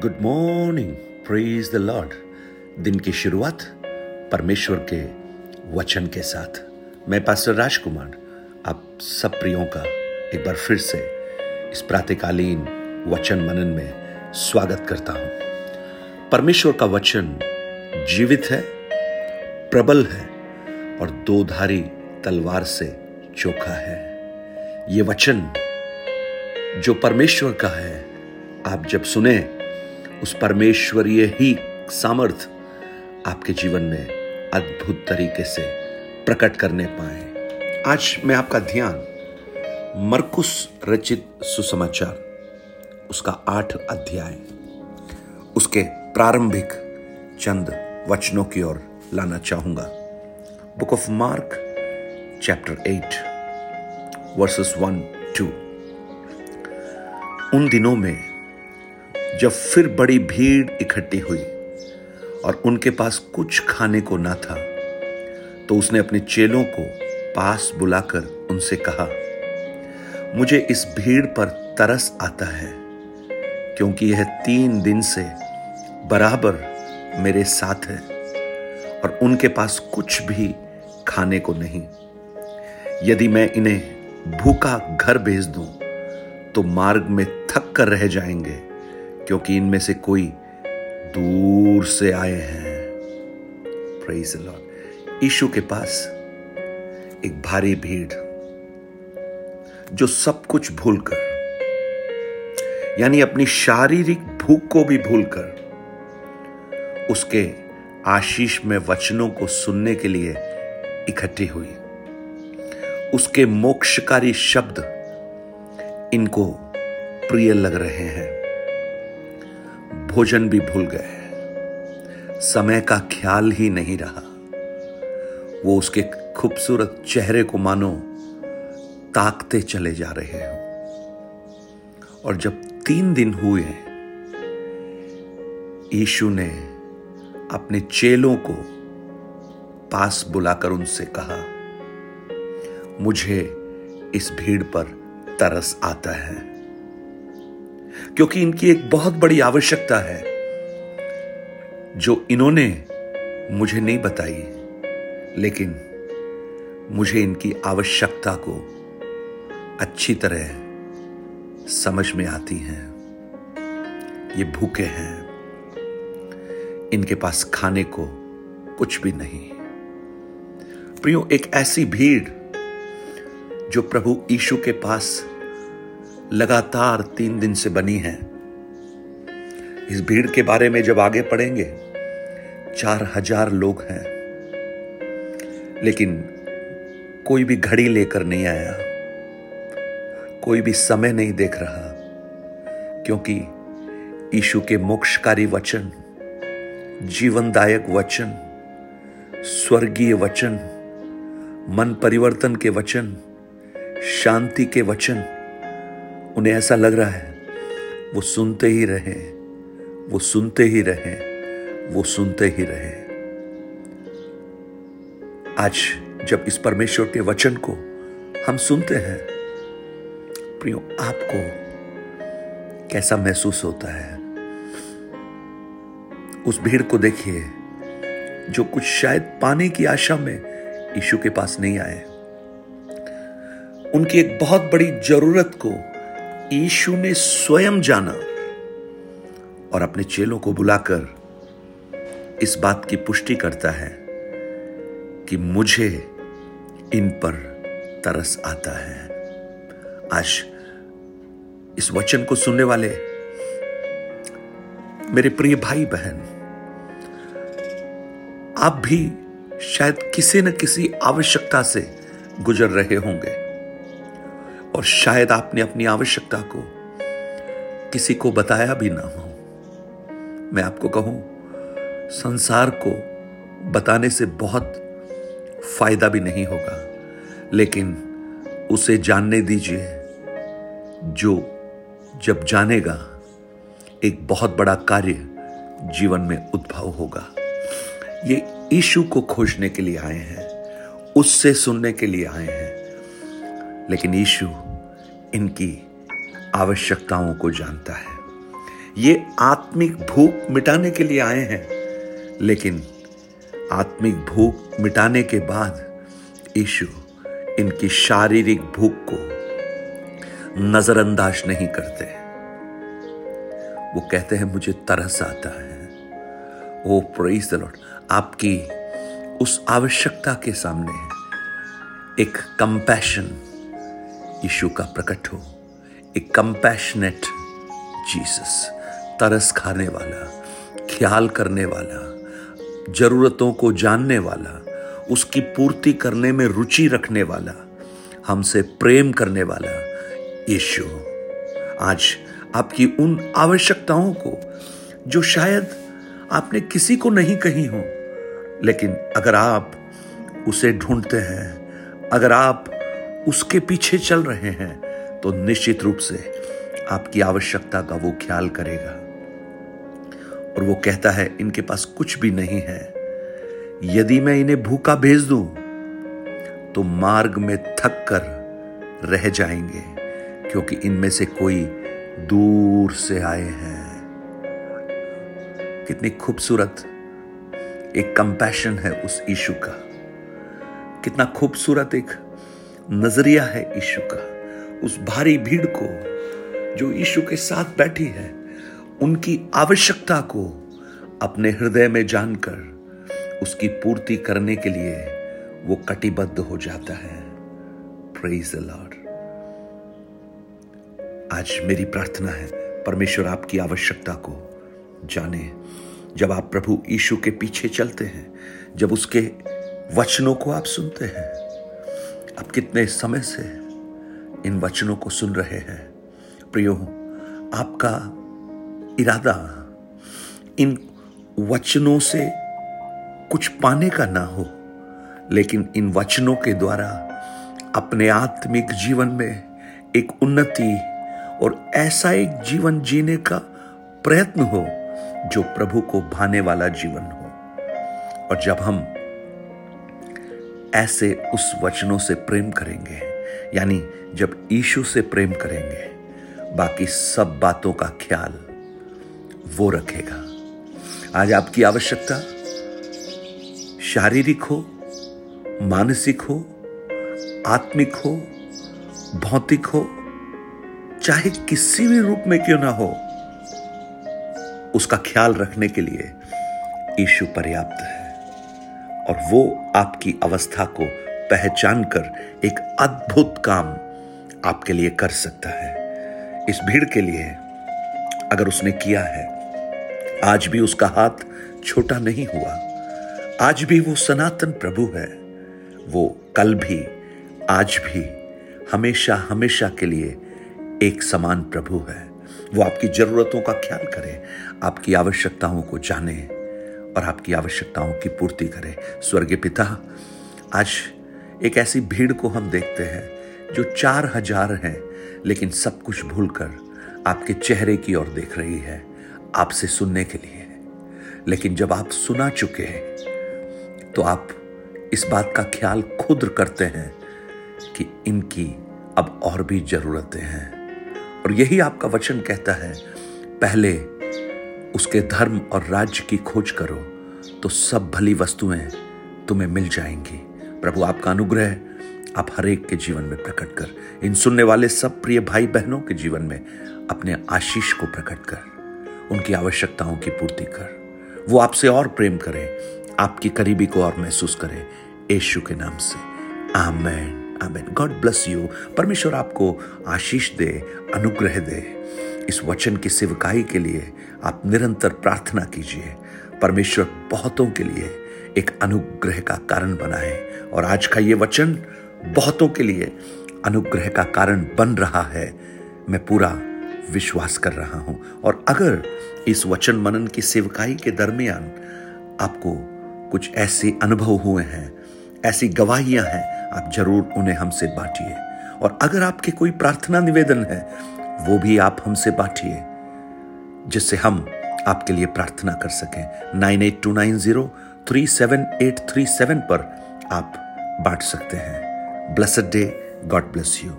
Good morning praise the lord दिन की शुरुआत परमेश्वर के वचन के साथ। मैं पास्टर राजकुमार आप सब प्रियों का एक बार फिर से इस प्रातकालीन वचन मनन में स्वागत करता हूँ। परमेश्वर का वचन जीवित है, प्रबल है और दोधारी तलवार से चोखा है। ये वचन जो परमेश्वर का है, आप जब सुने उस परमेश्वरीय ही सामर्थ आपके जीवन में अद्भुत तरीके से प्रकट करने पाए। आज मैं आपका ध्यान मरकुस रचित सुसमाचार, उसका आठ अध्याय, उसके प्रारंभिक चंद वचनों की ओर लाना चाहूँगा। Book of Mark chapter eight verses one two उन दिनों में जब फिर बड़ी भीड़ इकट्ठी हुई और उनके पास कुछ खाने को ना था तो उसने अपने चेलों को पास बुलाकर उनसे कहा, मुझे इस भीड़ पर तरस आता है, क्योंकि यह तीन दिन से बराबर मेरे साथ है और उनके पास कुछ भी खाने को नहीं। यदि मैं इन्हें भूखा घर भेज दूँ तो मार्ग में थक कर रह जाएँगे। क्योंकि इनमें से कोई दूर से आए हैं। यीशु के पास एक भारी भीड़, जो सब कुछ भूलकर, यानी अपनी शारीरिक भूख को भी भूलकर, उसके आशीष में वचनों को सुनने के लिए इकट्ठी हुई। उसके मोक्षकारी शब्द इनको प्रिय लग रहे हैं। भोजन भी भूल गए समय का ख्याल ही नहीं रहा। वो उसके खूबसूरत चेहरे को मानो, ताकते चले जा रहे हो। और जब तीन दिन हुए, यीशु ने अपने चेलों को पास बुलाकर उनसे कहा, मुझे इस भीड़ पर तरस आता है। क्योंकि इनकी एक बहुत बड़ी आवश्यकता है, जो इन्होंने मुझे नहीं बताई, लेकिन मुझे इनकी आवश्यकता को अच्छी तरह समझ में आती हैं। ये भूखे हैं। इनके पास खाने को कुछ भी नहीं। प्रियो, एक ऐसी भीड़ जो प्रभु यीशु के पास लगातार तीन दिन से बनी है। इस भीड़ के बारे में जब आगे पढ़ेंगे, चार हज़ार लोग हैं। लेकिन कोई भी घड़ी लेकर नहीं आया, कोई भी समय नहीं देख रहा, क्योंकि ईशु के मोक्षकारी वचन, जीवनदायक वचन, स्वर्गीय वचन, मन परिवर्तन के वचन, शांति के वचन उन्हें ऐसा लग रहा है, वो सुनते ही रहे, वो सुनते ही रहे, वो सुनते ही रहे। आज जब इस परमेश्वर के वचन को हम सुनते हैं, प्रियो, आपको कैसा महसूस होता है? उस भीड़ को देखिए, जो कुछ शायद पाने की आशा में यीशु के पास नहीं आए। उनकी एक बहुत बड़ी ज़रूरत को यीशु ने स्वयं जाना और अपने चेलों को बुलाकर इस बात की पुष्टि करता है कि मुझे इन पर तरस आता है। आज इस वचन को सुनने वाले मेरे प्रिय भाई बहन आप भी शायद किसी न किसी आवश्यकता से गुजर रहे होंगे। और शायद आपने अपनी आवश्यकता को किसी को बताया भी ना हो। मैं आपको कहूँ, संसार को बताने से बहुत फ़ायदा भी नहीं होगा, लेकिन उसे जानने दीजिए, जो जब जानेगा, एक बहुत बड़ा कार्य जीवन में उद्भव होगा। ये ईशु को खोजने के लिए आए हैं, उससे सुनने के लिए आए हैं, लेकिन यीशु इनकी आवश्यकताओं को जानता है। ये आत्मिक भूख मिटाने के लिए आए हैं, लेकिन आत्मिक भूख मिटाने के बाद यीशु इनकी शारीरिक भूख को नजरअंदाज नहीं करते। वो कहते हैं, मुझे तरस आता है। ओ प्रेज द लॉर्ड आपकी उस आवश्यकता के सामने एक कंपैशन यीशु का प्रकट हो। एक कंपैशनेट जीसस तरस खाने वाला, ख्याल करने वाला, जरूरतों को जानने वाला, उसकी पूर्ति करने में रुचि रखने वाला, हमसे प्रेम करने वाला यीशु। आज आपकी उन आवश्यकताओं को, जो शायद आपने किसी को नहीं कही हो, लेकिन अगर आप उसे ढूंढते हैं, अगर आप उसके पीछे चल रहे हैं तो निश्चित रूप से आपकी आवश्यकता का वो ख्याल करेगा। और वो कहता है, इनके पास कुछ भी नहीं है। यदि मैं इन्हें भूखा भेज दूँ तो मार्ग में थक कर रह जाएँगे, क्योंकि इनमें से कोई दूर से आए हैं। कितनी खूबसूरत एक कंपैशन है उस ईशु का। कितना खूबसूरत एक नज़रिया है ईशु का। उस भारी भीड़ को जो यीशु के साथ बैठी है, उनकी आवश्यकता को अपने हृदय में जानकर उसकी पूर्ति करने के लिए वो कटिबद्ध हो जाता है। प्रेज लॉर्ड आज मेरी प्रार्थना है, परमेश्वर आपकी आवश्यकता को जाने। जब आप प्रभु यीशु के पीछे चलते हैं, जब उसके वचनों को आप सुनते हैं आप कितने समय से इन वचनों को सुन रहे हैं। प्रियो, आपका इरादा इन वचनों से कुछ पाने का ना हो, लेकिन इन वचनों के द्वारा अपने आत्मिक जीवन में एक उन्नति और ऐसा एक जीवन जीने का प्रयत्न हो जो प्रभु को भाने वाला जीवन हो। और जब हम ऐसे उस वचनों से प्रेम करेंगे, यानी जब ईशु से प्रेम करेंगे, बाकी सब बातों का ख्याल वो रखेगा। आज आपकी आवश्यकता शारीरिक हो, मानसिक हो, आत्मिक हो, भौतिक हो, चाहे किसी भी रूप में क्यों ना हो, उसका ख्याल रखने के लिए ईशु पर्याप्त है। और वो आपकी अवस्था को पहचान कर एक अद्भुत काम आपके लिए कर सकता है। इस भीड़ के लिए अगर उसने किया है, आज भी उसका हाथ छोटा नहीं हुआ। आज भी वो सनातन प्रभु है। वो कल भी, आज भी हमेशा हमेशा के लिए एक समान प्रभु है। वो आपकी जरूरतों का ख्याल करे, आपकी आवश्यकताओं को जाने और आपकी आवश्यकताओं की पूर्ति करे। स्वर्गीय पिता, आज एक ऐसी भीड़ को हम देखते हैं जो चार हज़ार हैं, लेकिन सब कुछ भूलकर आपके चेहरे की ओर देख रही है, आपसे सुनने के लिए। लेकिन जब आप सुना चुके हैं तो आप इस बात का ख्याल खुद करते हैं कि इनकी अब और भी जरूरतें हैं। और यही आपका वचन कहता है, पहले उसके धर्म और राज्य की खोज करो तो सब भली वस्तुएँ तुम्हें मिल जाएँगी। प्रभु, आपका अनुग्रह आप हर एक के जीवन में प्रकट कर। इन सुनने वाले सब प्रिय भाई बहनों के जीवन में अपने आशीष को प्रकट कर। उनकी आवश्यकताओं की पूर्ति कर। वो आपसे और प्रेम करें, आपकी करीबी को और महसूस करें, यशु के नाम से। Amen amen. God bless you. परमेश्वर आपको आशीष दे, अनुग्रह दे। इस वचन की सेवकाई के लिए आप निरंतर प्रार्थना कीजिए। परमेश्वर बहुतों के लिए एक अनुग्रह का कारण बनाए और आज का ये वचन बहुतों के लिए अनुग्रह का कारण बन रहा है। मैं पूरा विश्वास कर रहा हूँ। और अगर इस वचन मनन की सेवकाई के दरमियान आपको कुछ ऐसे अनुभव हुए हैं, ऐसी गवाहियाँ हैं, आप ज़रूर उन्हें हमसे बांटिए। और अगर आपके कोई प्रार्थना निवेदन है वो भी आप हमसे बांटिए, जिससे हम आपके लिए प्रार्थना कर सकें। Nine eight two nine zero three seven eight three seven पर आप बांट सकते हैं। Blessed day, God bless you.